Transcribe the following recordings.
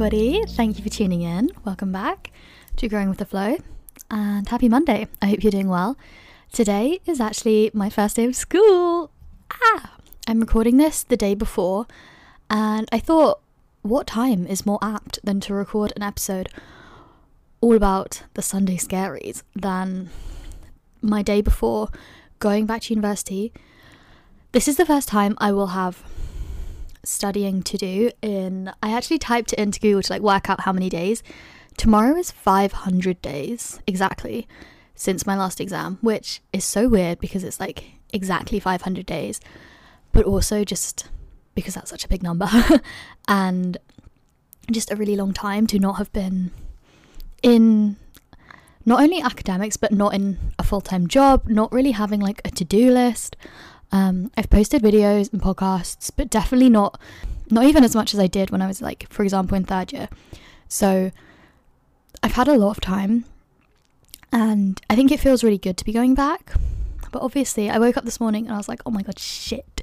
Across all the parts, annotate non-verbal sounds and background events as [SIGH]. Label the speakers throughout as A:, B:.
A: everybody. Thank you for tuning in. Welcome back to Growing with the Flow and happy Monday. I hope you're doing well. Today is actually my first day of school. Ah, I'm recording this the day before, and I thought, what time is more apt than to record an episode all about the Sunday scaries than my day before going back to university? This is the first time I will have studying to do in I actually typed it into Google to like work out how many days. Tomorrow is 500 days exactly since my last exam, which is so weird because it's like exactly 500 days, but also just because that's such a big number [LAUGHS] and just a really long time to not have been in not only academics but not in a full-time job, not really having like a to-do list. Um, I've posted videos and podcasts, but definitely not not even as much as I did when I was like, for example, in third year. So I've had a lot of time, and I think it feels really good to be going back. But obviously, I woke up this morning and I was like, oh my god, shit!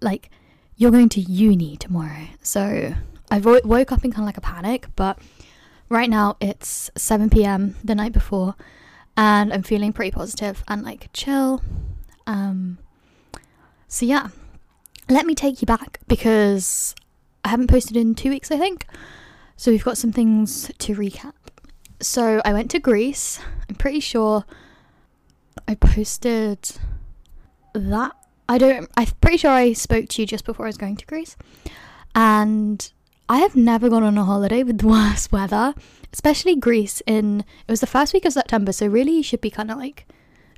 A: Like you're going to uni tomorrow. So I wo- woke up in kind of like a panic, but right now it's 7 p.m. the night before, and I'm feeling pretty positive and like chill. Um, so, yeah, let me take you back because I haven't posted in two weeks, I think. So, we've got some things to recap. So, I went to Greece. I'm pretty sure I posted that. I don't, I'm pretty sure I spoke to you just before I was going to Greece. And I have never gone on a holiday with [LAUGHS] worse weather, especially Greece in it was the first week of September, so really you should be kind of like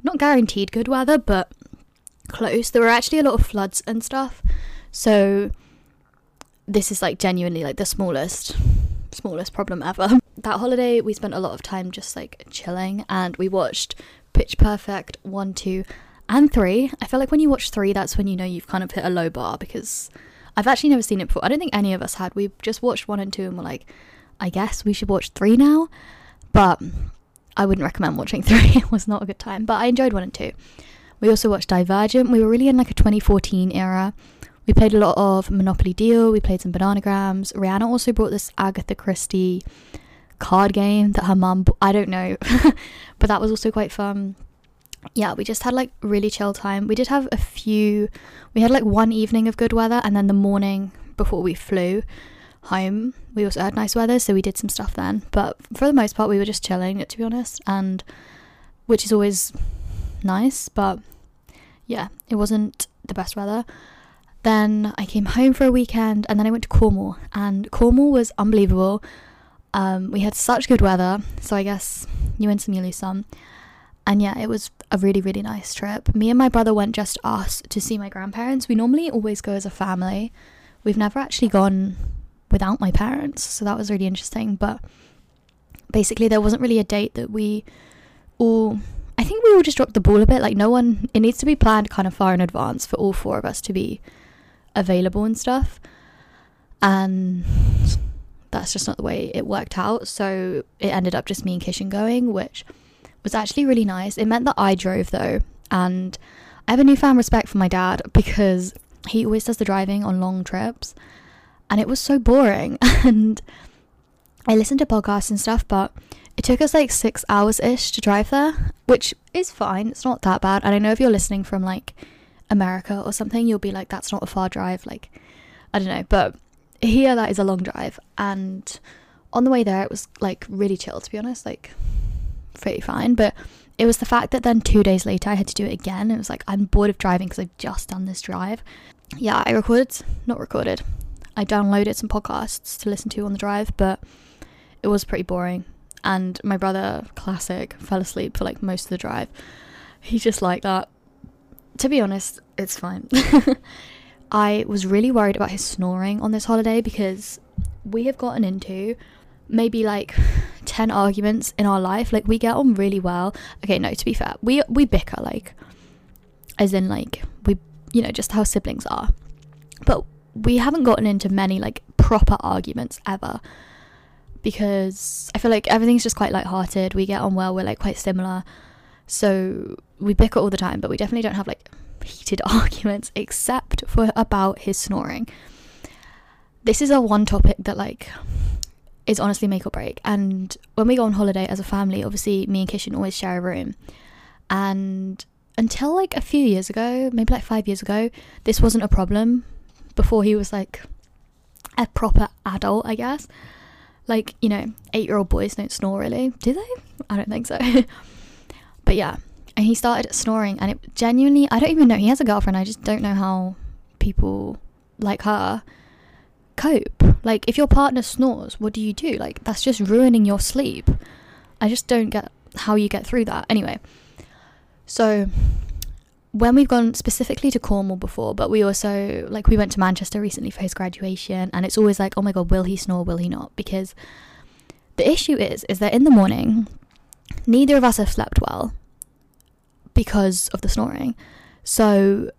A: not guaranteed good weather, but close. There were actually a lot of floods and stuff. So this is like genuinely like the smallest smallest problem ever. [LAUGHS] That holiday we spent a lot of time just like chilling and we watched Pitch Perfect 1, 2 and 3. I feel like when you watch 3 that's when you know you've kind of hit a low bar because I've actually never seen it before. I don't think any of us had. We just watched 1 and 2 and we're like I guess we should watch 3 now. But I wouldn't recommend watching [LAUGHS] 3. it was not a good time, but I enjoyed 1 and 2. We also watched Divergent. We were really in like a 2014 era. We played a lot of Monopoly Deal. We played some Bananagrams. Rihanna also brought this Agatha Christie card game that her mum. I don't know, [LAUGHS] but that was also quite fun. Yeah, we just had like really chill time. We did have a few. We had like one evening of good weather, and then the morning before we flew home, we also had nice weather, so we did some stuff then. But for the most part, we were just chilling, to be honest, and which is always nice, but yeah, it wasn't the best weather. Then I came home for a weekend and then I went to Cornwall, and Cornwall was unbelievable. Um, we had such good weather, so I guess you win some, you lose some. And yeah, it was a really, really nice trip. Me and my brother went just us to see my grandparents. We normally always go as a family. We've never actually gone without my parents, so that was really interesting. But basically, there wasn't really a date that we all I think we all just dropped the ball a bit. Like, no one, it needs to be planned kind of far in advance for all four of us to be available and stuff. And that's just not the way it worked out. So it ended up just me and Kishan going, which was actually really nice. It meant that I drove though. And I have a newfound respect for my dad because he always does the driving on long trips. And it was so boring. [LAUGHS] and I listened to podcasts and stuff, but it took us like six hours ish to drive there, which is fine. It's not that bad. And I know if you're listening from like America or something, you'll be like, that's not a far drive. Like, I don't know. But here, that is a long drive. And on the way there, it was like really chill, to be honest. Like, pretty fine. But it was the fact that then two days later, I had to do it again. It was like, I'm bored of driving because I've just done this drive. Yeah, I recorded, not recorded. I downloaded some podcasts to listen to on the drive, but it was pretty boring and my brother, classic, fell asleep for like most of the drive. He's just like that. To be honest, it's fine. [LAUGHS] I was really worried about his snoring on this holiday because we have gotten into maybe like [SIGHS] 10 arguments in our life like we get on really well okay no to be fair we we bicker like as in like we you know just how siblings are but we haven't gotten into many like proper arguments ever because I feel like everything's just quite light-hearted. We get on well. We're like quite similar, so we bicker all the time. But we definitely don't have like heated [LAUGHS] arguments, except for about his snoring. This is a one topic that like is honestly make or break. And when we go on holiday as a family, obviously me and Kishan always share a room. And until like a few years ago, maybe like five years ago, this wasn't a problem. Before he was like a proper adult, I guess. Like, you know, eight year old boys don't snore really. Do they? I don't think so. [LAUGHS] but yeah. And he started snoring and it genuinely I don't even know he has a girlfriend, I just don't know how people like her cope. Like if your partner snores, what do you do? Like that's just ruining your sleep. I just don't get how you get through that. Anyway, so when we've gone specifically to Cornwall before, but we also like we went to Manchester recently for his graduation, and it's always like, oh my god, will he snore? Will he not? Because the issue is, is that in the morning, neither of us have slept well because of the snoring. So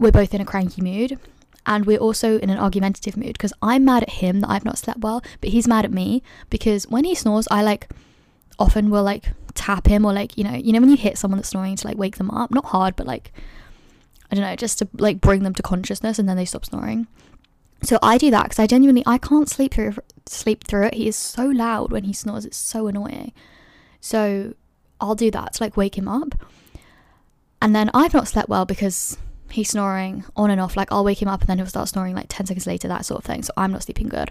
A: we're both in a cranky mood, and we're also in an argumentative mood because I'm mad at him that I've not slept well, but he's mad at me because when he snores, I like often will like tap him or like you know you know when you hit someone that's snoring to like wake them up? Not hard but like i don't know just to like bring them to consciousness and then they stop snoring. So i do that because i genuinely i can't sleep through sleep through it. He is so loud when he snores. It's so annoying. So i'll do that to like wake him up. And then i've not slept well because he's snoring on and off. Like i'll wake him up and then he'll start snoring like 10 seconds later that sort of thing. So i'm not sleeping good.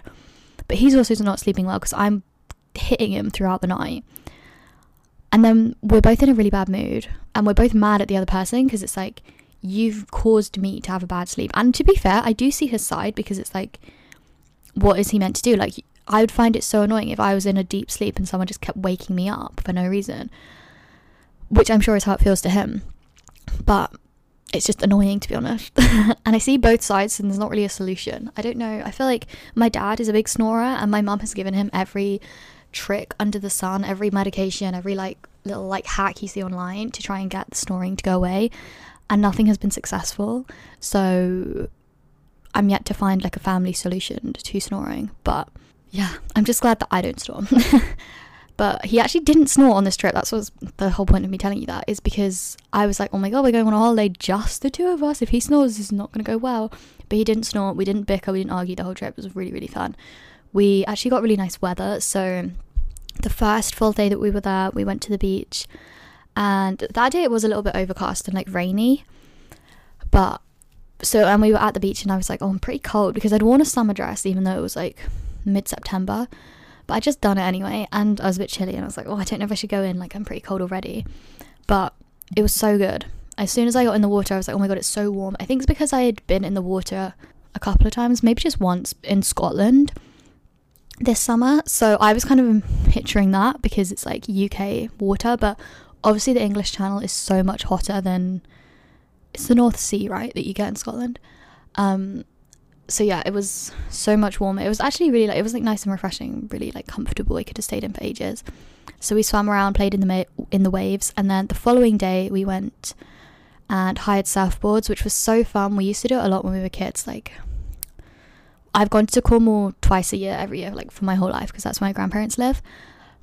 A: But he's also not sleeping well because i'm hitting him throughout the night. And then we're both in a really bad mood and we're both mad at the other person because it's like, you've caused me to have a bad sleep. And to be fair, I do see his side because it's like, what is he meant to do? Like, I would find it so annoying if I was in a deep sleep and someone just kept waking me up for no reason, which I'm sure is how it feels to him. But it's just annoying to be honest. [LAUGHS] and I see both sides and there's not really a solution. I don't know. I feel like my dad is a big snorer and my mum has given him every trick under the sun, every medication, every like little like hack you see online to try and get the snoring to go away, and nothing has been successful. So I'm yet to find like a family solution to snoring. But yeah, I'm just glad that I don't snore. [LAUGHS] but he actually didn't snore on this trip. That's was the whole point of me telling you that is because I was like, oh my god, we're going on a holiday, just the two of us. If he snores, it's not going to go well. But he didn't snore. We didn't bicker. We didn't argue the whole trip. It was really really fun. We actually got really nice weather, so the first full day that we were there, we went to the beach, and that day it was a little bit overcast and like rainy. But so, and we were at the beach, and I was like, oh, I'm pretty cold because I'd worn a summer dress even though it was like mid September. But I just done it anyway, and I was a bit chilly, and I was like, oh, I don't know if I should go in. Like, I'm pretty cold already. But it was so good. As soon as I got in the water, I was like, oh my god, it's so warm. I think it's because I had been in the water a couple of times, maybe just once in Scotland this summer. So I was kind of picturing that because it's like UK water, but obviously the English Channel is so much hotter than it's the North Sea, right, that you get in Scotland. Um, so yeah, it was so much warmer. It was actually really like it was like nice and refreshing, really like comfortable. We could have stayed in for ages. So we swam around, played in the ma- in the waves, and then the following day we went and hired surfboards, which was so fun. We used to do it a lot when we were kids, like I've gone to Cornwall twice a year, every year, like for my whole life, because that's where my grandparents live.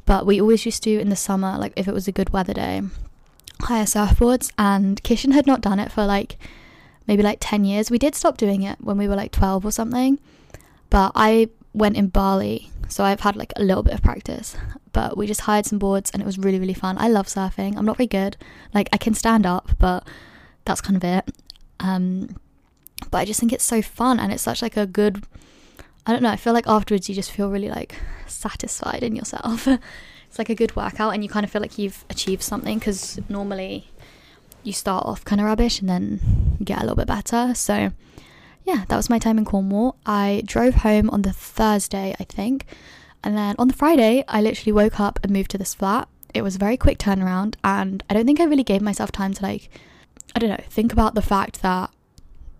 A: But we always used to in the summer, like if it was a good weather day, hire surfboards. And Kishan had not done it for like maybe like 10 years. We did stop doing it when we were like 12 or something. But I went in Bali, so I've had like a little bit of practice. But we just hired some boards and it was really, really fun. I love surfing. I'm not very good. Like I can stand up, but that's kind of it. Um, but I just think it's so fun and it's such like a good I don't know, I feel like afterwards you just feel really like satisfied in yourself. [LAUGHS] it's like a good workout and you kind of feel like you've achieved something because normally you start off kind of rubbish and then get a little bit better. So yeah, that was my time in Cornwall. I drove home on the Thursday, I think. And then on the Friday, I literally woke up and moved to this flat. It was a very quick turnaround and I don't think I really gave myself time to like I don't know, think about the fact that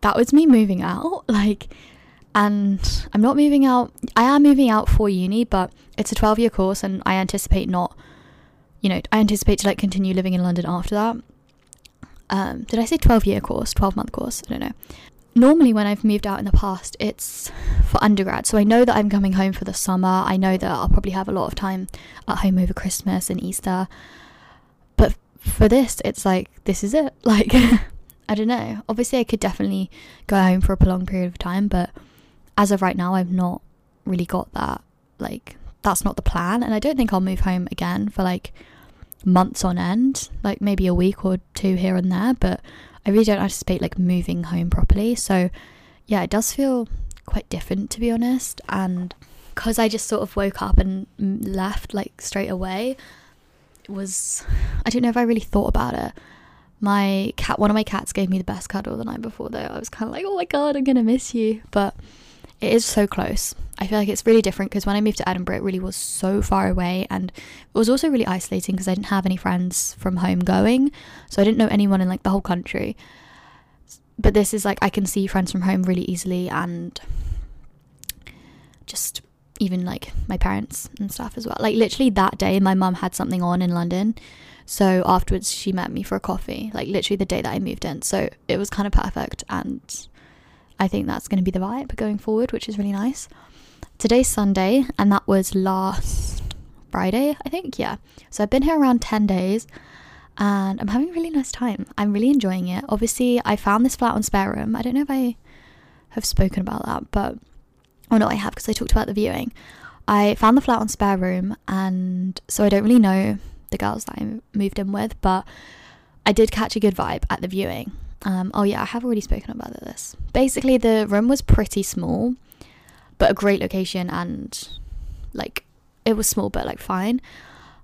A: that was me moving out. [LAUGHS] Like, and I'm not moving out. I am moving out for uni, but it's a 12 year course, and I anticipate not, you know, I anticipate to like continue living in London after that. Um, did I say 12 year course, 12 month course? I don't know. Normally, when I've moved out in the past, it's for undergrad. So I know that I'm coming home for the summer. I know that I'll probably have a lot of time at home over Christmas and Easter. But for this, it's like, this is it. [LAUGHS] Like, I don't know. Obviously, I could definitely go home for a prolonged period of time, but as of right now, I've not really got that like that's not the plan. And I don't think I'll move home again for like months on end, like maybe a week or two here and there. But I really don't anticipate like moving home properly. So yeah, it does feel quite different to be honest. And because I just sort of woke up and left like straight away, it was I don't know if I really thought about it. My cat, one of my cats gave me the best cuddle the night before though. I was kind of like, oh my god, I'm gonna miss you. But it is so close. I feel like it's really different because when I moved to Edinburgh, it really was so far away, and it was also really isolating because I didn't have any friends from home going, so I didn't know anyone in like the whole country. But this is like I can see friends from home really easily, and just even like my parents and stuff as well. Like literally that day, my mum had something on in London. So afterwards, she met me for a coffee, like literally the day that I moved in. So it was kind of perfect. And I think that's going to be the vibe going forward, which is really nice. Today's Sunday, and that was last Friday, I think. Yeah. So I've been here around 10 days and I'm having a really nice time. I'm really enjoying it. Obviously, I found this flat on SpareRoom. I don't know if I have spoken about that, but oh no, I have because I talked about the viewing. I found the flat on SpareRoom, and so I don't really know the girls that I moved in with, but I did catch a good vibe at the viewing. Um, oh yeah, I have already spoken about this. Basically, the room was pretty small, but a great location and like it was small but like fine.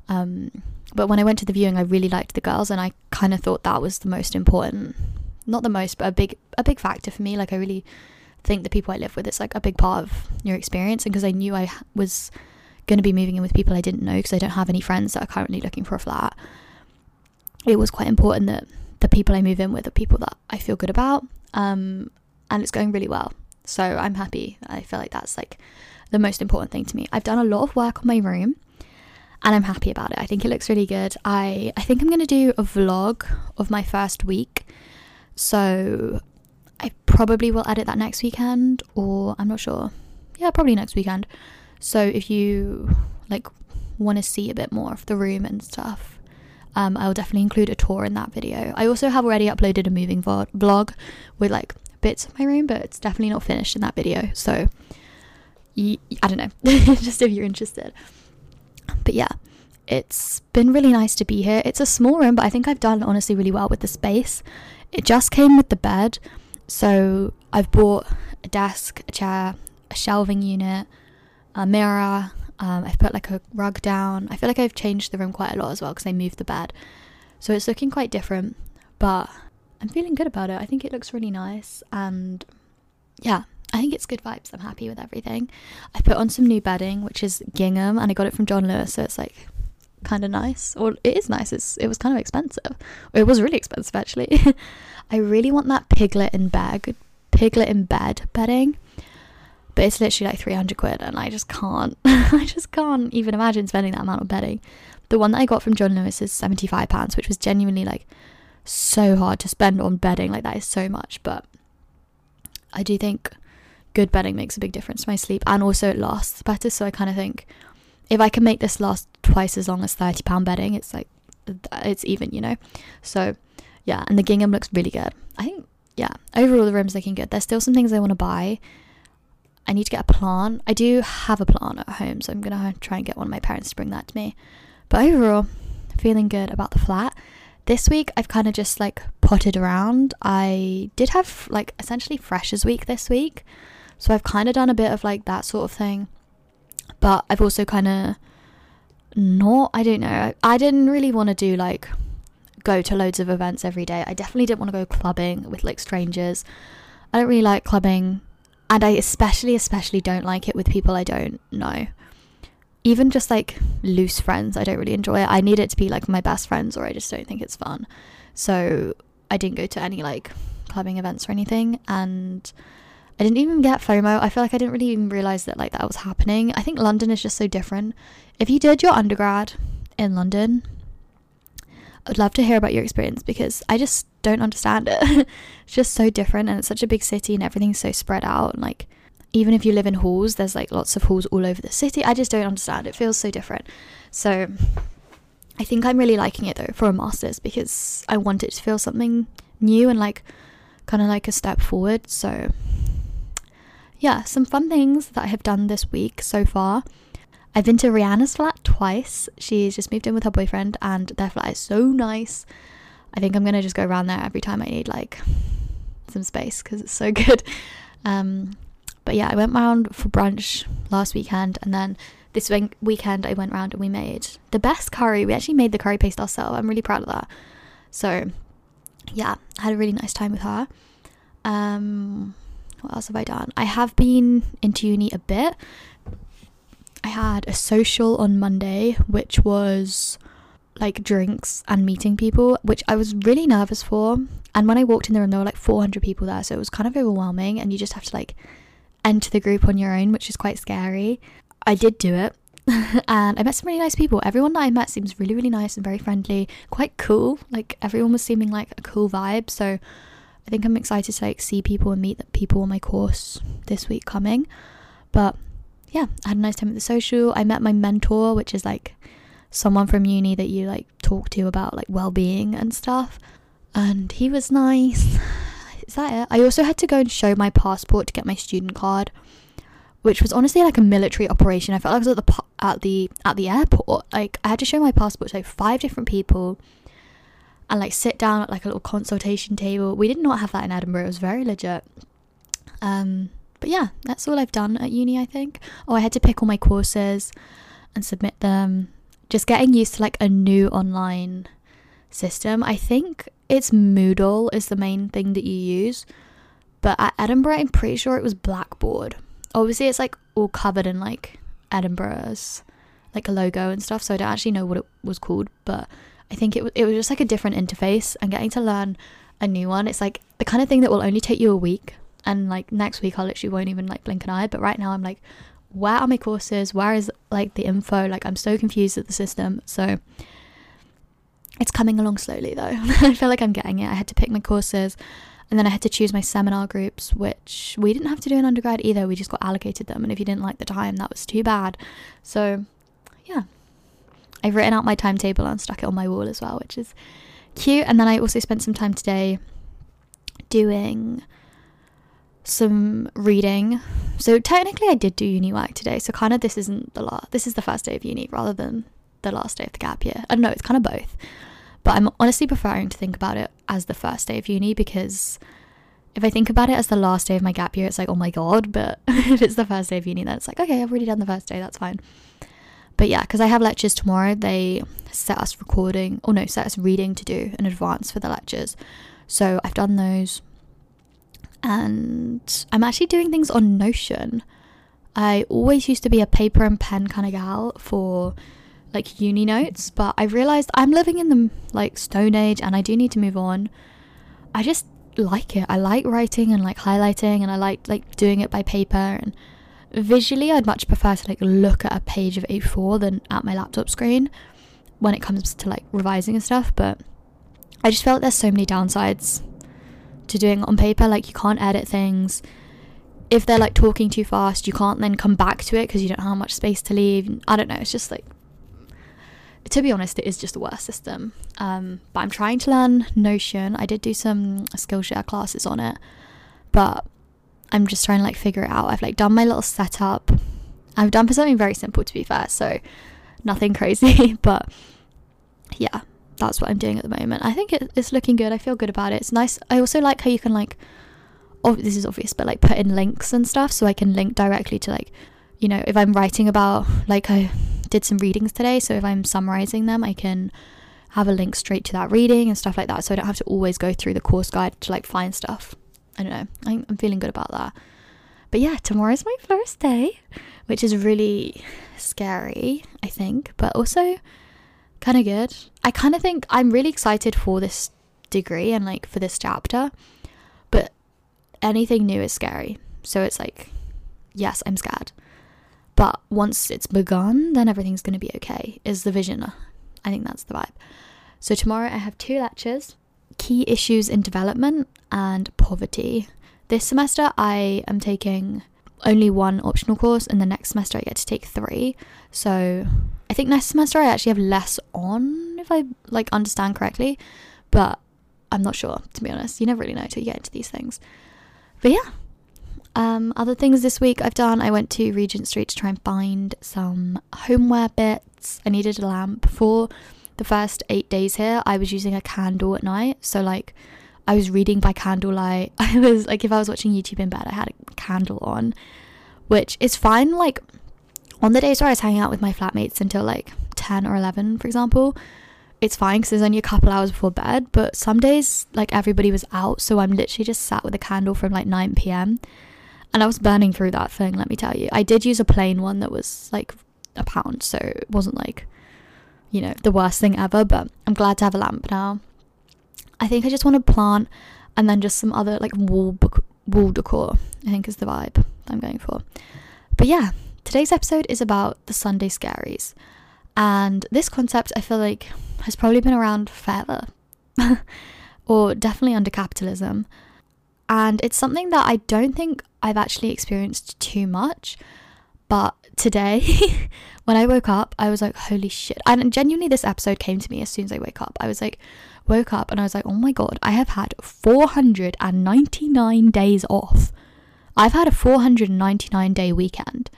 A: Um, but when I went to the viewing, I really liked the girls, and I kind of thought that was the most important, not the most, but a big a big factor for me. Like I really think the people I live with, it's like a big part of your experience, and because I knew I was going to be moving in with people I didn't know because I don't have any friends that are currently looking for a flat. It was quite important that the people I move in with are people that I feel good about. Um, and it's going really well. So I'm happy. I feel like that's like the most important thing to me. I've done a lot of work on my room and I'm happy about it. I think it looks really good. I I think I'm going to do a vlog of my first week. So I probably will edit that next weekend or I'm not sure. Yeah, probably next weekend. So if you like want to see a bit more of the room and stuff, um, I will definitely include a tour in that video. I also have already uploaded a moving vlog with like bits of my room, but it's definitely not finished in that video. So I don't know, [LAUGHS] just if you're interested. But yeah, it's been really nice to be here. It's a small room, but I think I've done honestly really well with the space. It just came with the bed, so I've bought a desk, a chair, a shelving unit, a mirror, um, I've put like a rug down. I feel like I've changed the room quite a lot as well because I moved the bed. So it's looking quite different, but I'm feeling good about it. I think it looks really nice and yeah, I think it's good vibes. I'm happy with everything. I put on some new bedding, which is gingham, and I got it from John Lewis, so it's like kind of nice. Or it is nice. It's it was kind of expensive. It was really expensive actually. [LAUGHS] I really want that piglet in bed, piglet in bed bedding but it's literally like 300 quid and I just can't [LAUGHS] I just can't even imagine spending that amount on bedding. The one that I got from John Lewis is 75 pounds which was genuinely like so hard to spend on bedding. Like that is so much but I do think good bedding makes a big difference to my sleep and also it lasts better. So I kind of think if I can make this last twice as long as 30 pound bedding it's like it's even you know? So yeah and the gingham looks really good. I think yeah overall the room's looking good. There's still some things I want to buy I need to get a plant. I do have a plant at home, so I'm gonna try and get one of my parents to bring that to me. But overall, feeling good about the flat. This week I've kind of just like potted around. I did have like essentially freshers week this week. So I've kind of done a bit of like that sort of thing. But I've also kind of not, I don't know. I didn't really want to do like go to loads of events every day. I definitely didn't want to go clubbing with like strangers. I don't really like clubbing and I especially, especially don't like it with people I don't know. Even just like loose friends, I don't really enjoy it. I need it to be like my best friends, or I just don't think it's fun. So I didn't go to any like clubbing events or anything, and I didn't even get FOMO. I feel like I didn't really even realize that like that was happening. I think London is just so different. If you did your undergrad in London, I'd love to hear about your experience because I just don't understand it. [LAUGHS] it's just so different and it's such a big city and everything's so spread out. And like, even if you live in halls, there's like lots of halls all over the city. I just don't understand. It feels so different. So I think I'm really liking it though for a master's because I want it to feel something new and like kind of like a step forward. So yeah, some fun things that I have done this week so far. I've been to Rihanna's flat twice. She's just moved in with her boyfriend, and their flat is so nice. I think I'm gonna just go around there every time I need like some space because it's so [LAUGHS] good. Um, but yeah, I went round for brunch last weekend, and then this weekend I went round and we made the best curry. We actually made the curry paste ourselves. I'm really proud of that. So yeah, I had a really nice time with her. Um, what else have I done? I have been into uni a bit. Had a social on Monday, which was like drinks and meeting people, which I was really nervous for. And when I walked in the room, there were like 400 people there, so it was kind of overwhelming. And you just have to like enter the group on your own, which is quite scary. I did do it. [LAUGHS] and I met some really nice people. Everyone that I met seems really, really nice and very friendly, quite cool. Like everyone was seeming like a cool vibe. So I think I'm excited to like see people and meet people on my course this week coming. But yeah, I had a nice time at the social. I met my mentor, which is like someone from uni that you like talk to about like well-being and stuff. And he was nice. Is that it? I also had to go and show my passport to get my student card, which was honestly like a military operation. I felt like I was at the at the at the airport. Like I had to show my passport to like five different people and like sit down at like a little consultation table. We did not have that in Edinburgh. It was very legit. Um but yeah, that's all I've done at uni, I think. Oh, I had to pick all my courses and submit them. Just getting used to like a new online system. I think it's Moodle is the main thing that you use. But at Edinburgh, I'm pretty sure it was Blackboard. Obviously, it's like all covered in like Edinburgh's like a logo and stuff. So I don't actually know what it was called, but I think it it was just like a different interface. And getting to learn a new one, it's like the kind of thing that will only take you a week and like next week I literally won't even like blink an eye. But right now I'm like, where are my courses? Where is like the info? Like I'm so confused at the system. So it's coming along slowly though. [LAUGHS] I feel like I'm getting it. I had to pick my courses and then I had to choose my seminar groups, which we didn't have to do in undergrad either. We just got allocated them. And if you didn't like the time, that was too bad. So yeah. I've written out my timetable and stuck it on my wall as well, which is cute. And then I also spent some time today doing some reading. So technically I did do uni work today. So kind of this isn't the last this is the first day of uni rather than the last day of the gap year. I don't know, it's kind of both. But I'm honestly preferring to think about it as the first day of uni because if I think about it as the last day of my gap year, it's like, oh my god. But [LAUGHS] if it's the first day of uni, then it's like, okay, I've already done the first day, that's fine. But yeah, because I have lectures tomorrow, they set us recording, or no, set us reading to do in advance for the lectures. So I've done those and I'm actually doing things on Notion. I always used to be a paper and pen kind of gal for like uni notes, but I realized I'm living in the like stone age and I do need to move on. I just like it. I like writing and like highlighting and I like like doing it by paper and visually I'd much prefer to like look at a page of A4 than at my laptop screen when it comes to like revising and stuff, but I just felt there's so many downsides to doing it on paper. Like you can't edit things. If they're like talking too fast, you can't then come back to it because you don't have much space to leave. I don't know. It's just like, to be honest, it is just the worst system. Um, but I'm trying to learn Notion. I did do some Skillshare classes on it, but I'm just trying to like figure it out. I've like done my little setup. I've done for something very simple to be fair, so nothing [LAUGHS] crazy, but yeah, that's what I'm doing at the moment. I think it, it's looking good. I feel good about it. It's nice. I also like how you can like, oh, this is obvious, but like put in links and stuff, so I can link directly to like, you know, if I'm writing about like I did some readings today, so if I'm summarizing them, I can have a link straight to that reading and stuff like that, so I don't have to always go through the course guide to like find stuff. I don't know. I'm, I'm feeling good about that. But yeah, tomorrow's my first day, which is really scary, I think, but also kind of good. I kind of think I'm really excited for this degree and like for this chapter, but anything new is scary. So it's like, yes, I'm scared. But once it's begun, then everything's going to be okay, is the vision. I think that's the vibe. So tomorrow I have two lectures key issues in development and poverty. This semester I am taking only one optional course, and the next semester I get to take three. So I think next semester I actually have less on, if I like understand correctly, but I'm not sure to be honest. You never really know until you get into these things. But yeah, Um, other things this week I've done, I went to Regent Street to try and find some homeware bits. I needed a lamp for the first eight days here. I was using a candle at night, so like I was reading by candlelight. [LAUGHS] I was like, if I was watching YouTube in bed, I had a candle on, which is fine. Like on the days where I was hanging out with my flatmates until like 10 or 11, for example, it's fine because there's only a couple hours before bed. But some days, like everybody was out, so I'm literally just sat with a candle from like 9 p.m. And I was burning through that thing, let me tell you. I did use a plain one that was like a pound, so it wasn't like, you know, the worst thing ever, but I'm glad to have a lamp now. I think I just want to plant and then just some other like wall wall decor. I think is the vibe that I'm going for. But yeah, today's episode is about the Sunday scaries. And this concept I feel like has probably been around forever. [LAUGHS] or definitely under capitalism. And it's something that I don't think I've actually experienced too much. But today, [LAUGHS] when I woke up, I was like, holy shit. And genuinely, this episode came to me as soon as I wake up. I was like, woke up and I was like, oh my god, I have had 499 days off. I've had a 499 day weekend.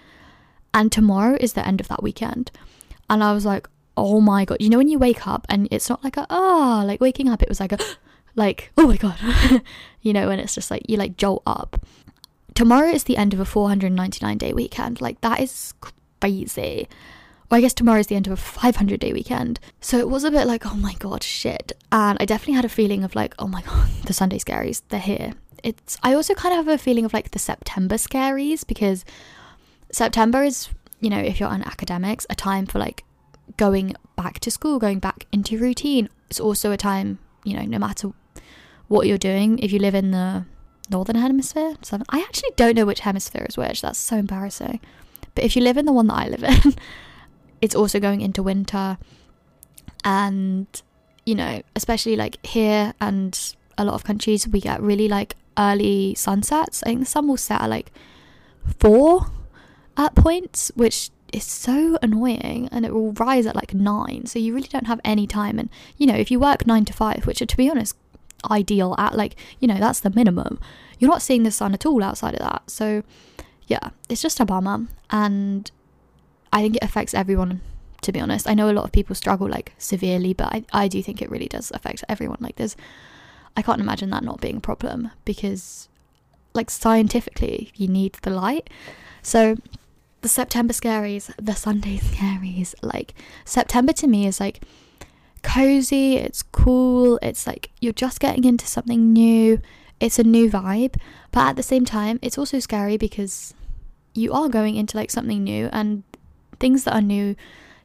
A: And tomorrow is the end of that weekend. And I was like, oh my god. You know, when you wake up and it's not like a, ah, oh, like waking up, it was like a, [GASPS] like, oh my god. [LAUGHS] you know, and it's just like, you like jolt up. Tomorrow is the end of a 499 day weekend. Like, that is crazy. Well, I guess tomorrow is the end of a 500 day weekend. So it was a bit like, oh my god, shit. And I definitely had a feeling of like, oh my god, [LAUGHS] the Sunday scaries, they're here. It's, I also kind of have a feeling of like the September scaries because September is, you know, if you're on academics, a time for like going back to school, going back into routine. It's also a time, you know, no matter what you're doing, if you live in the northern hemisphere, southern, I actually don't know which hemisphere is which. That's so embarrassing. But if you live in the one that I live in, [LAUGHS] it's also going into winter. And, you know, especially like here and a lot of countries, we get really like early sunsets. I think the sun will set at like four at points, which is so annoying and it will rise at like nine. So you really don't have any time. And, you know, if you work nine to five, which are to be honest, ideal at like, you know, that's the minimum, you're not seeing the sun at all outside of that. So, yeah, it's just a bummer. And I think it affects everyone, to be honest. I know a lot of people struggle like severely, but I, I do think it really does affect everyone. Like, there's, I can't imagine that not being a problem because, like, scientifically, you need the light. So, the September scaries, the Sunday scaries, like, September to me is like cozy, it's cool, it's like you're just getting into something new, it's a new vibe, but at the same time, it's also scary because you are going into like something new and things that are new,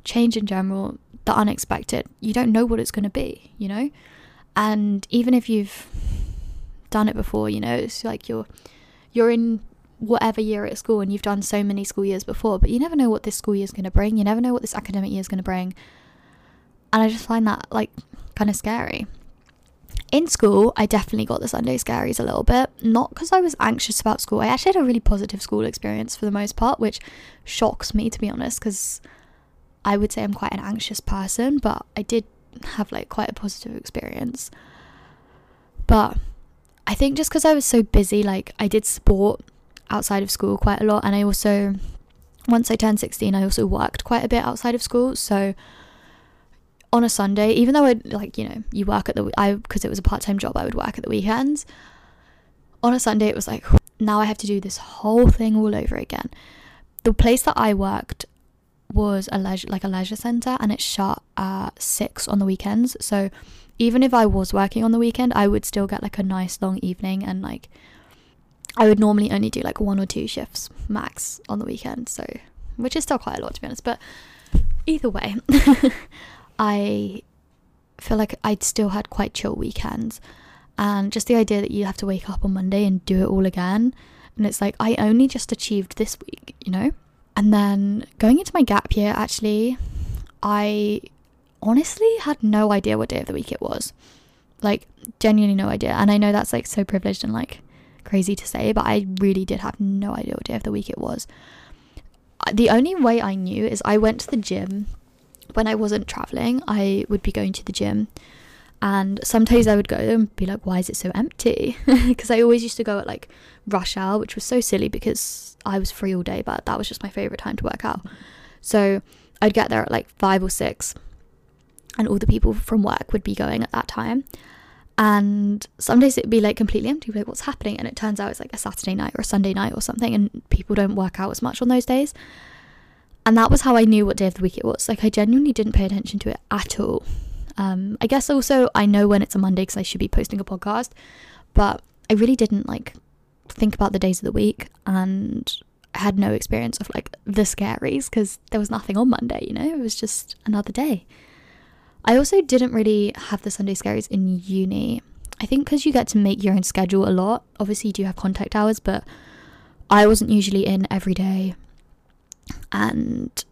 A: change in general, the unexpected, you don't know what it's going to be, you know? And even if you've done it before, you know, it's like you're you're in whatever year at school and you've done so many school years before, but you never know what this school year is going to bring. You never know what this academic year is going to bring. And I just find that like kind of scary. In school, I definitely got the Sunday scaries a little bit. Not because I was anxious about school. I actually had a really positive school experience for the most part, which shocks me to be honest, because I would say I'm quite an anxious person, but I did have like quite a positive experience. But I think just because I was so busy, like I did sport outside of school quite a lot, and I also, once I turned 16, I also worked quite a bit outside of school. So on a Sunday, even though I like you know you work at the I because it was a part time job, I would work at the weekends. On a Sunday, it was like now I have to do this whole thing all over again. The place that I worked was a leisure like a leisure center, and it shut at six on the weekends. So even if I was working on the weekend, I would still get like a nice long evening, and like I would normally only do like one or two shifts max on the weekend. So which is still quite a lot to be honest, but either way. [LAUGHS] I feel like I'd still had quite chill weekends. And just the idea that you have to wake up on Monday and do it all again. And it's like, I only just achieved this week, you know? And then going into my gap year, actually, I honestly had no idea what day of the week it was. Like, genuinely no idea. And I know that's like so privileged and like crazy to say, but I really did have no idea what day of the week it was. Uh, the only way I knew is I went to the gym when I wasn't traveling, I would be going to the gym And sometimes I would go and be like, why is it so empty? [LAUGHS] Because I always used to go at like rush hour, which was so silly because I was free all day, but that was just my favorite time to work out. So I'd get there at like five or six, and all the people from work would be going at that time. And some days it'd be like completely empty, like what's happening? And it turns out it's like a Saturday night or a Sunday night or something, and people don't work out as much on those days. And that was how I knew what day of the week it was. Like I genuinely didn't pay attention to it at all. Um, I guess also I know when it's a Monday because I should be posting a podcast, but I really didn't like think about the days of the week and I had no experience of like the scaries because there was nothing on Monday, you know, it was just another day. I also didn't really have the Sunday scaries in uni. I think because you get to make your own schedule a lot. Obviously, you do have contact hours, but I wasn't usually in every day. And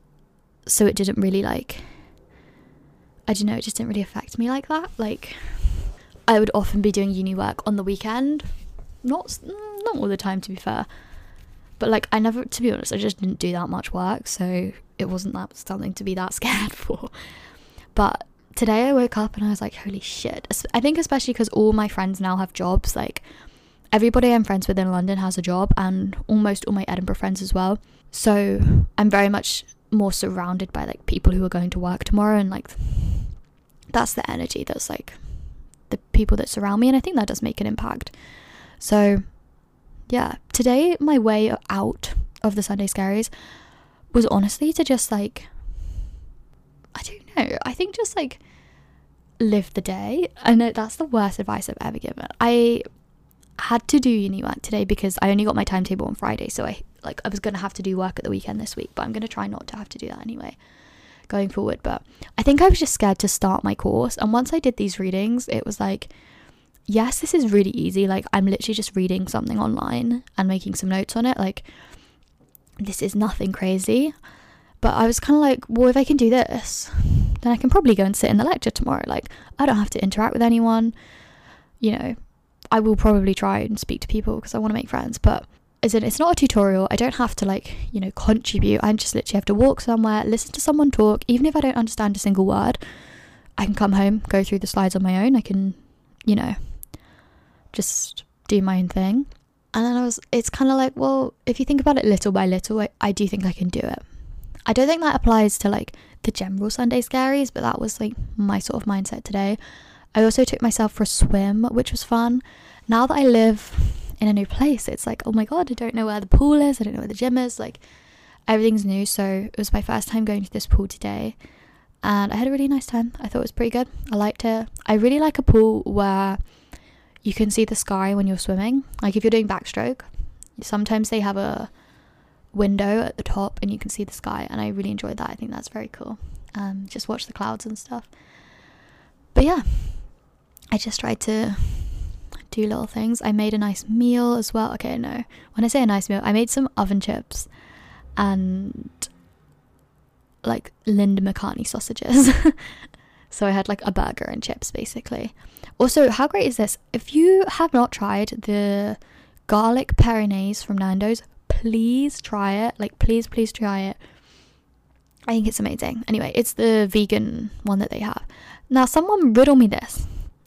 A: so it didn't really like, I don't know, it just didn't really affect me like that. Like, I would often be doing uni work on the weekend. Not, not all the time, to be fair. But like, I never, to be honest, I just didn't do that much work. So it wasn't that something to be that [LAUGHS] scared for. But today I woke up and I was like, holy shit. I think especially because all my friends now have jobs. Like everybody I'm friends with in London has a job and almost all my Edinburgh friends as well. So I'm very much more surrounded by like people who are going to work tomorrow and like that's the energy that's like the people that surround me and I think that does make an impact. So yeah, today my way out of the Sunday scaries was honestly to just like I don't know. I think just like live the day. I know that's the worst advice I've ever given. I had to do uni work today because I only got my timetable on Friday, so I like I was gonna have to do work at the weekend this week, but I'm gonna try not to have to do that anyway going forward. But I think I was just scared to start my course, and once I did these readings, it was like, yes, this is really easy. Like I'm literally just reading something online and making some notes on it. Like this is nothing crazy. But I was kind of like, well, if I can do this, then I can probably go and sit in the lecture tomorrow. Like, I don't have to interact with anyone. You know, I will probably try and speak to people because I want to make friends. But as in, it's not a tutorial. I don't have to, like, you know, contribute. I just literally have to walk somewhere, listen to someone talk. Even if I don't understand a single word, I can come home, go through the slides on my own. I can, you know, just do my own thing. And then I was, it's kind of like, well, if you think about it little by little, I, I do think I can do it. I don't think that applies to like the general Sunday scaries, but that was like my sort of mindset today. I also took myself for a swim, which was fun. Now that I live in a new place, it's like, oh my god, I don't know where the pool is, I don't know where the gym is, like everything's new. So it was my first time going to this pool today, and I had a really nice time. I thought it was pretty good. I liked it. I really like a pool where you can see the sky when you're swimming. Like if you're doing backstroke, sometimes they have a window at the top and you can see the sky and I really enjoyed that. I think that's very cool. Um, just watch the clouds and stuff. But yeah, I just tried to do little things. I made a nice meal as well. Okay, no. When I say a nice meal, I made some oven chips and like Linda McCartney sausages. [LAUGHS] so I had like a burger and chips basically. Also, how great is this? If you have not tried the garlic perinaise from Nando's, please try it. Like, please, please try it. I think it's amazing. Anyway, it's the vegan one that they have. Now, someone riddle me this.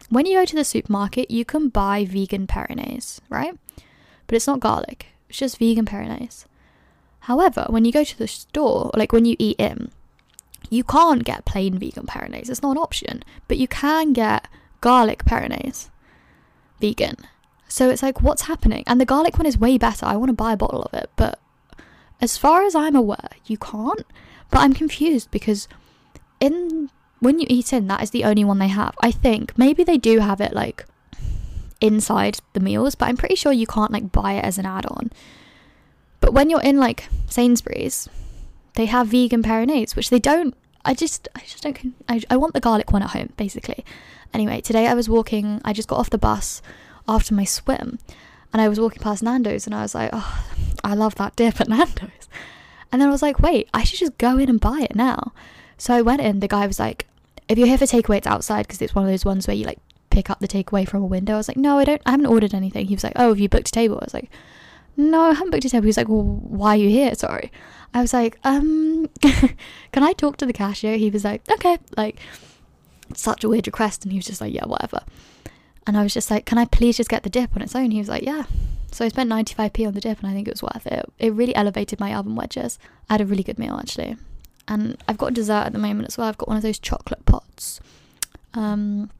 A: When you go to the supermarket, you can buy vegan perinaise, right? But it's not garlic, it's just vegan perinaise. However, when you go to the store, like when you eat in, you can't get plain vegan perinaise. It's not an option. But you can get garlic perinaise. Vegan. So it's like, what's happening? And the garlic one is way better. I want to buy a bottle of it, but as far as I'm aware, you can't. But I'm confused because in when you eat in, that is the only one they have. I think maybe they do have it like inside the meals, but I'm pretty sure you can't like buy it as an add-on. But when you're in like Sainsbury's, they have vegan perinaise, which they don't. I just, I just don't. I, I want the garlic one at home, basically. Anyway, today I was walking. I just got off the bus after my swim and I was walking past Nando's and I was like, oh, I love that dip at [LAUGHS] Nando's. And then I was like, wait, I should just go in and buy it now. So I went in. The guy was like, if you're here for takeaway, it's outside because it's one of those ones where you like pick up the takeaway from a window. I was like, no, I don't. I haven't ordered anything. He was like, oh, have you booked a table? I was like, no, I haven't booked a table. He was like, well, why are you here? Sorry. I was like, um, [LAUGHS] can I talk to the cashier? He was like, okay, like such a weird request. And he was just like, yeah, whatever. And I was just like, can I please just get the dip on its own? He was like, yeah. So I spent 95p on the dip and I think it was worth it. It really elevated my oven wedges. I had a really good meal actually. And I've got dessert at the moment as well. I've got one of those chocolate pots. Um,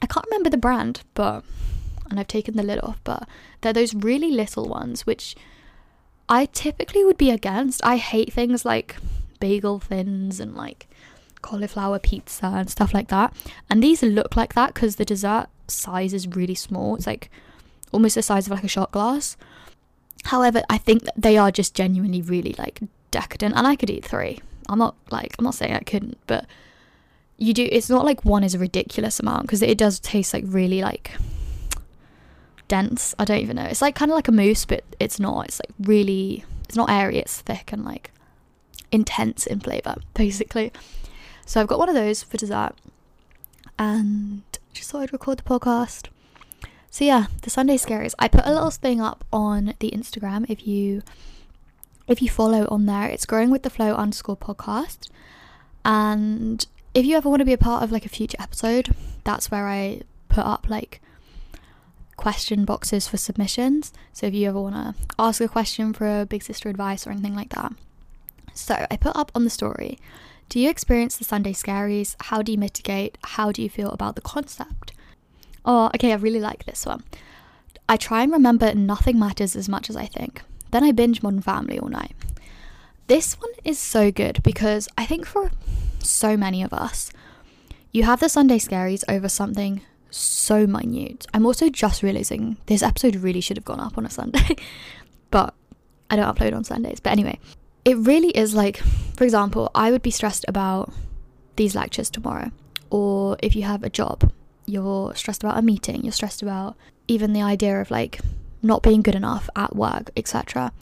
A: I can't remember the brand, but and I've taken the lid off, but they're those really little ones which I typically would be against. I hate things like bagel thins and like cauliflower pizza and stuff like that. And these look like that because the dessert size is really small. It's like almost the size of like a shot glass. However, I think that they are just genuinely really like decadent and I could eat three. I'm not like I'm not saying I couldn't, but you do it's not like one is a ridiculous amount because it does taste like really like dense. I don't even know. It's like kind of like a mousse, but it's not. It's like really it's not airy, it's thick and like intense in flavour, basically. So I've got one of those for dessert and just thought I'd record the podcast. So yeah, the Sunday scaries. I put a little thing up on the Instagram if you if you follow on there. It's growing with the flow underscore podcast. And if you ever want to be a part of like a future episode, that's where I put up like question boxes for submissions. So if you ever want to ask a question for a big sister advice or anything like that. So I put up on the story Do you experience the Sunday scaries? How do you mitigate? How do you feel about the concept? Oh, okay, I really like this one. I try and remember nothing matters as much as I think. Then I binge Modern Family all night. This one is so good because I think for so many of us, you have the Sunday scaries over something so minute. I'm also just realizing this episode really should have gone up on a Sunday, [LAUGHS] but I don't upload on Sundays. But anyway, it really is like, for example, I would be stressed about these lectures tomorrow, or if you have a job, you're stressed about a meeting, you're stressed about even the idea of like not being good enough at work, etc.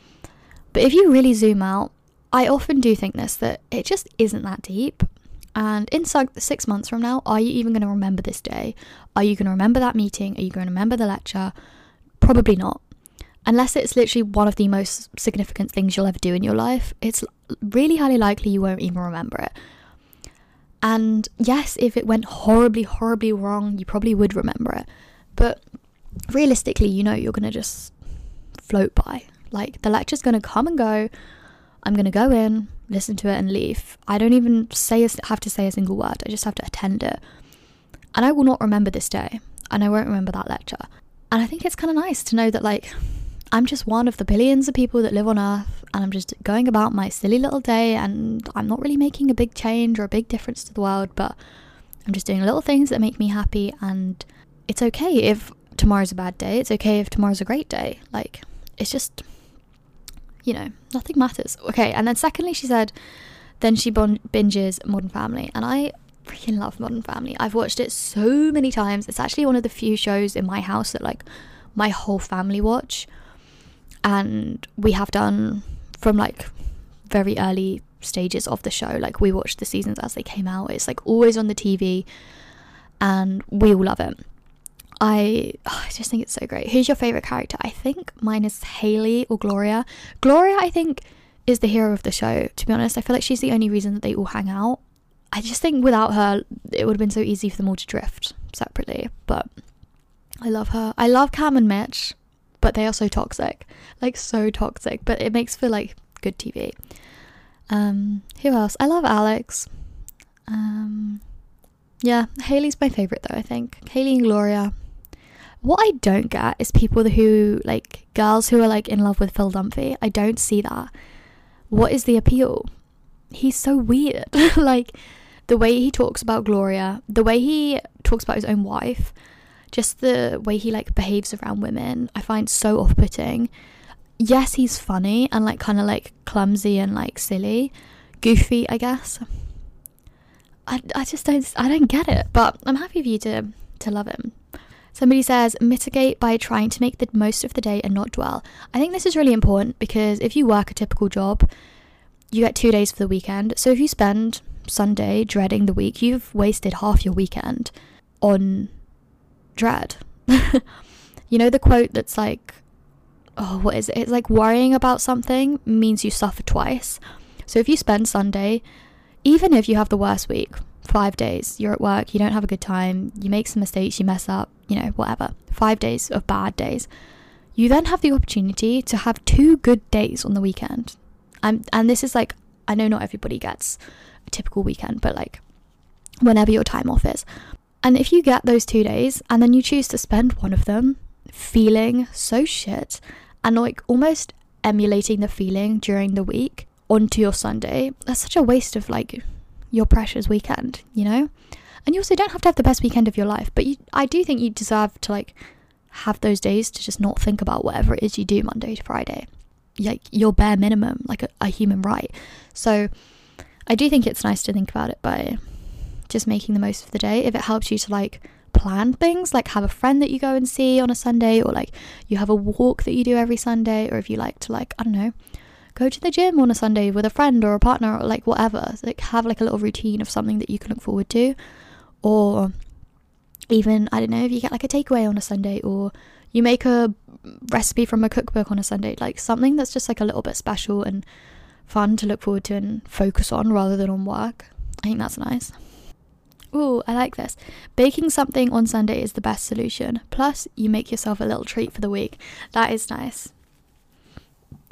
A: But if you really zoom out, I often do think this that it just isn't that deep. And in six months from now, are you even going to remember this day? Are you going to remember that meeting? Are you going to remember the lecture? Probably not. Unless it's literally one of the most significant things you'll ever do in your life, it's really highly likely you won't even remember it. And yes, if it went horribly, horribly wrong, you probably would remember it. But realistically, you know you're going to just float by. Like the lecture's going to come and go. I'm going to go in, listen to it, and leave. I don't even say have to say a single word. I just have to attend it. And I will not remember this day, and I won't remember that lecture. And I think it's kind of nice to know that, like, I'm just one of the billions of people that live on Earth, and I'm just going about my silly little day, and I'm not really making a big change or a big difference to the world, but I'm just doing little things that make me happy, and it's okay if tomorrow's a bad day. It's okay if tomorrow's a great day. Like, it's just you know, nothing matters. Okay, and then secondly, she said, then she bon- binges Modern Family, and I freaking love Modern Family. I've watched it so many times. It's actually one of the few shows in my house that like my whole family watch, and we have done from like very early stages of the show. Like we watched the seasons as they came out. It's like always on the TV, and we all love it. I oh, I just think it's so great. Who's your favorite character? I think mine is Haley or Gloria. Gloria, I think, is the hero of the show. To be honest, I feel like she's the only reason that they all hang out. I just think without her, it would have been so easy for them all to drift separately. But I love her. I love Cam and Mitch, but they are so toxic, like so toxic. But it makes for like good TV. Um, who else? I love Alex. Um, yeah, Haley's my favorite though. I think Haley and Gloria what I don't get is people who like girls who are like in love with Phil Dunphy. I don't see that. What is the appeal? He's so weird. [LAUGHS] like the way he talks about Gloria, the way he talks about his own wife, just the way he like behaves around women, I find so off-putting. Yes, he's funny and like kind of like clumsy and like silly, goofy, I guess. I, I just don't I don't get it, but I'm happy for you to to love him. Somebody says mitigate by trying to make the most of the day and not dwell. I think this is really important because if you work a typical job, you get two days for the weekend. So if you spend Sunday dreading the week, you've wasted half your weekend on dread. [LAUGHS] you know the quote that's like, oh, what is it? It's like worrying about something means you suffer twice. So if you spend Sunday, even if you have the worst week, five days, you're at work, you don't have a good time, you make some mistakes, you mess up, you know, whatever. Five days of bad days. You then have the opportunity to have two good days on the weekend. And, and this is like, I know not everybody gets a typical weekend, but like whenever your time off is. And if you get those two days and then you choose to spend one of them feeling so shit and like almost emulating the feeling during the week onto your Sunday, that's such a waste of like your precious weekend, you know? And you also don't have to have the best weekend of your life, but you, I do think you deserve to like have those days to just not think about whatever it is you do Monday to Friday. Like your bare minimum, like a, a human right. So I do think it's nice to think about it by just making the most of the day. If it helps you to like plan things, like have a friend that you go and see on a Sunday, or like you have a walk that you do every Sunday, or if you like to like, I don't know, go to the gym on a Sunday with a friend or a partner or like whatever. Like have like a little routine of something that you can look forward to. Or even, I don't know, if you get like a takeaway on a Sunday or you make a recipe from a cookbook on a Sunday, like something that's just like a little bit special and fun to look forward to and focus on rather than on work. I think that's nice. Ooh, I like this. Baking something on Sunday is the best solution. Plus, you make yourself a little treat for the week. That is nice.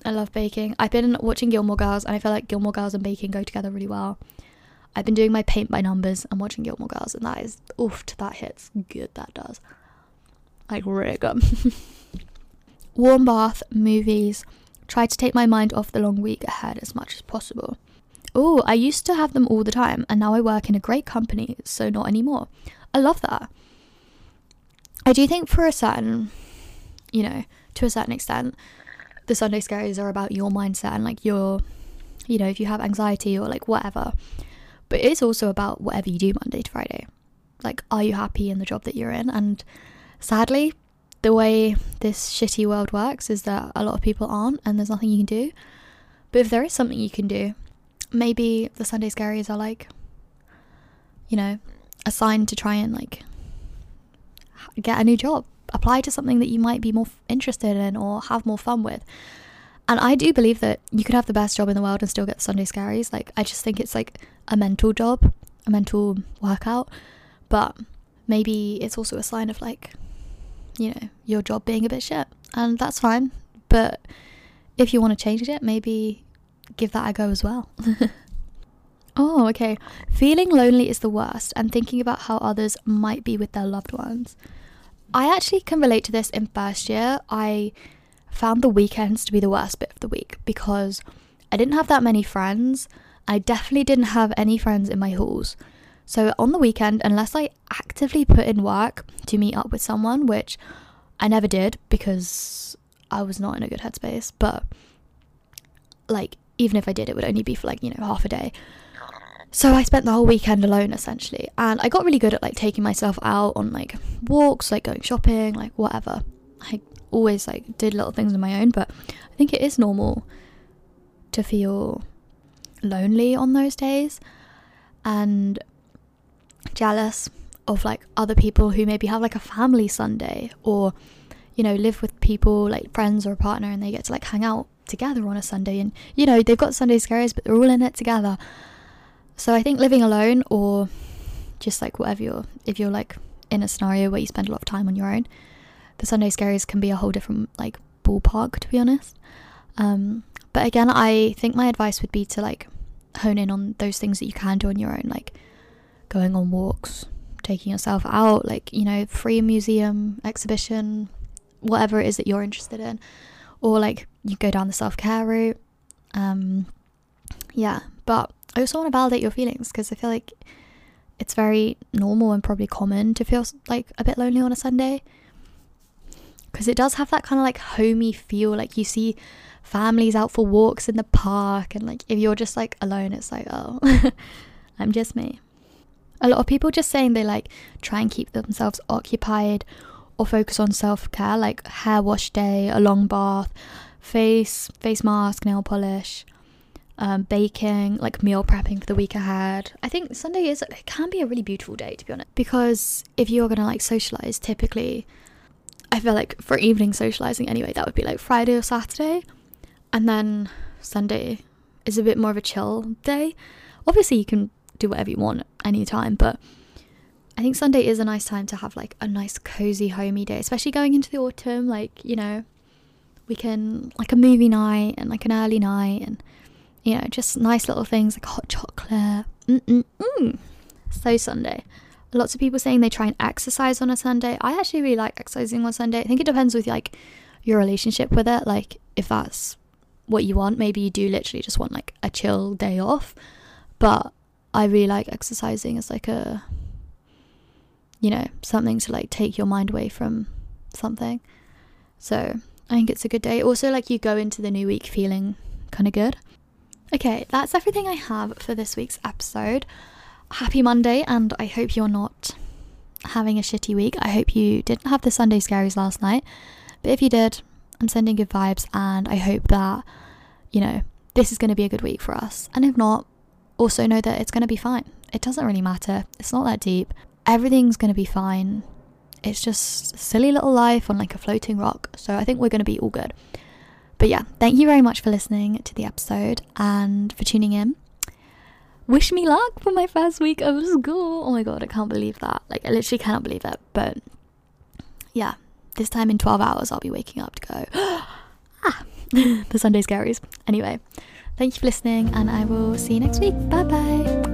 A: I love baking. I've been watching Gilmore Girls and I feel like Gilmore Girls and baking go together really well. I've been doing my paint by numbers and watching Gilmore Girls and that is oof, that hits good that does. Like really good. [LAUGHS] Warm bath, movies. Try to take my mind off the long week ahead as much as possible. Oh, I used to have them all the time and now I work in a great company, so not anymore. I love that. I do think for a certain you know, to a certain extent, the Sunday scaries are about your mindset and like your, you know, if you have anxiety or like whatever. But it's also about whatever you do Monday to Friday. Like, are you happy in the job that you're in? And sadly, the way this shitty world works is that a lot of people aren't, and there's nothing you can do. But if there is something you can do, maybe the Sunday scaries are like, you know, a sign to try and like get a new job apply to something that you might be more interested in or have more fun with. And I do believe that you could have the best job in the world and still get the Sunday scaries. Like, I just think it's like a mental job, a mental workout. But maybe it's also a sign of like, you know, your job being a bit shit. And that's fine. But if you want to change it, maybe give that a go as well. [LAUGHS] oh, okay. Feeling lonely is the worst and thinking about how others might be with their loved ones. I actually can relate to this in first year. I found the weekends to be the worst bit of the week because I didn't have that many friends. I definitely didn't have any friends in my halls. So on the weekend, unless I actively put in work to meet up with someone, which I never did because I was not in a good headspace, but like even if I did, it would only be for like, you know, half a day. So I spent the whole weekend alone essentially, and I got really good at like taking myself out on like walks, like going shopping, like whatever. I always like did little things on my own, but I think it is normal to feel lonely on those days and jealous of like other people who maybe have like a family Sunday or you know live with people like friends or a partner and they get to like hang out together on a Sunday and you know they've got Sunday scaries but they're all in it together so I think living alone or just like whatever you're, if you're like in a scenario where you spend a lot of time on your own, the Sunday scaries can be a whole different like ballpark to be honest. Um, but again, I think my advice would be to like hone in on those things that you can do on your own, like going on walks, taking yourself out, like, you know, free museum, exhibition, whatever it is that you're interested in. Or like you go down the self care route. Um, yeah, but I also want to validate your feelings because I feel like it's very normal and probably common to feel like a bit lonely on a Sunday because it does have that kind of like homey feel like you see families out for walks in the park and like if you're just like alone it's like oh [LAUGHS] I'm just me a lot of people just saying they like try and keep themselves occupied or focus on self-care like hair wash day a long bath face face mask nail polish um, baking, like meal prepping for the week ahead. I think Sunday is it can be a really beautiful day to be honest because if you're gonna like socialize, typically, I feel like for evening socializing anyway, that would be like Friday or Saturday, and then Sunday is a bit more of a chill day. Obviously, you can do whatever you want anytime. But I think Sunday is a nice time to have like a nice cozy homey day, especially going into the autumn. Like you know, we can like a movie night and like an early night and you know just nice little things like hot chocolate. Mm-mm-mm. Mm. So Sunday. Lots of people saying they try and exercise on a Sunday. I actually really like exercising on Sunday. I think it depends with like your relationship with it. Like if that's what you want, maybe you do literally just want like a chill day off. But I really like exercising as like a you know, something to like take your mind away from something. So I think it's a good day. Also, like you go into the new week feeling kind of good. Okay, that's everything I have for this week's episode. Happy Monday, and I hope you're not having a shitty week. I hope you didn't have the Sunday scaries last night. But if you did, I'm sending good vibes, and I hope that, you know, this is going to be a good week for us. And if not, also know that it's going to be fine. It doesn't really matter, it's not that deep everything's going to be fine. It's just silly little life on like a floating rock. So I think we're going to be all good. But yeah, thank you very much for listening to the episode and for tuning in. Wish me luck for my first week of school. Oh my god, I can't believe that. Like, I literally cannot believe it. But yeah, this time in 12 hours, I'll be waking up to go, [GASPS] ah, [LAUGHS] the Sunday scaries. Anyway, thank you for listening, and I will see you next week. Bye bye.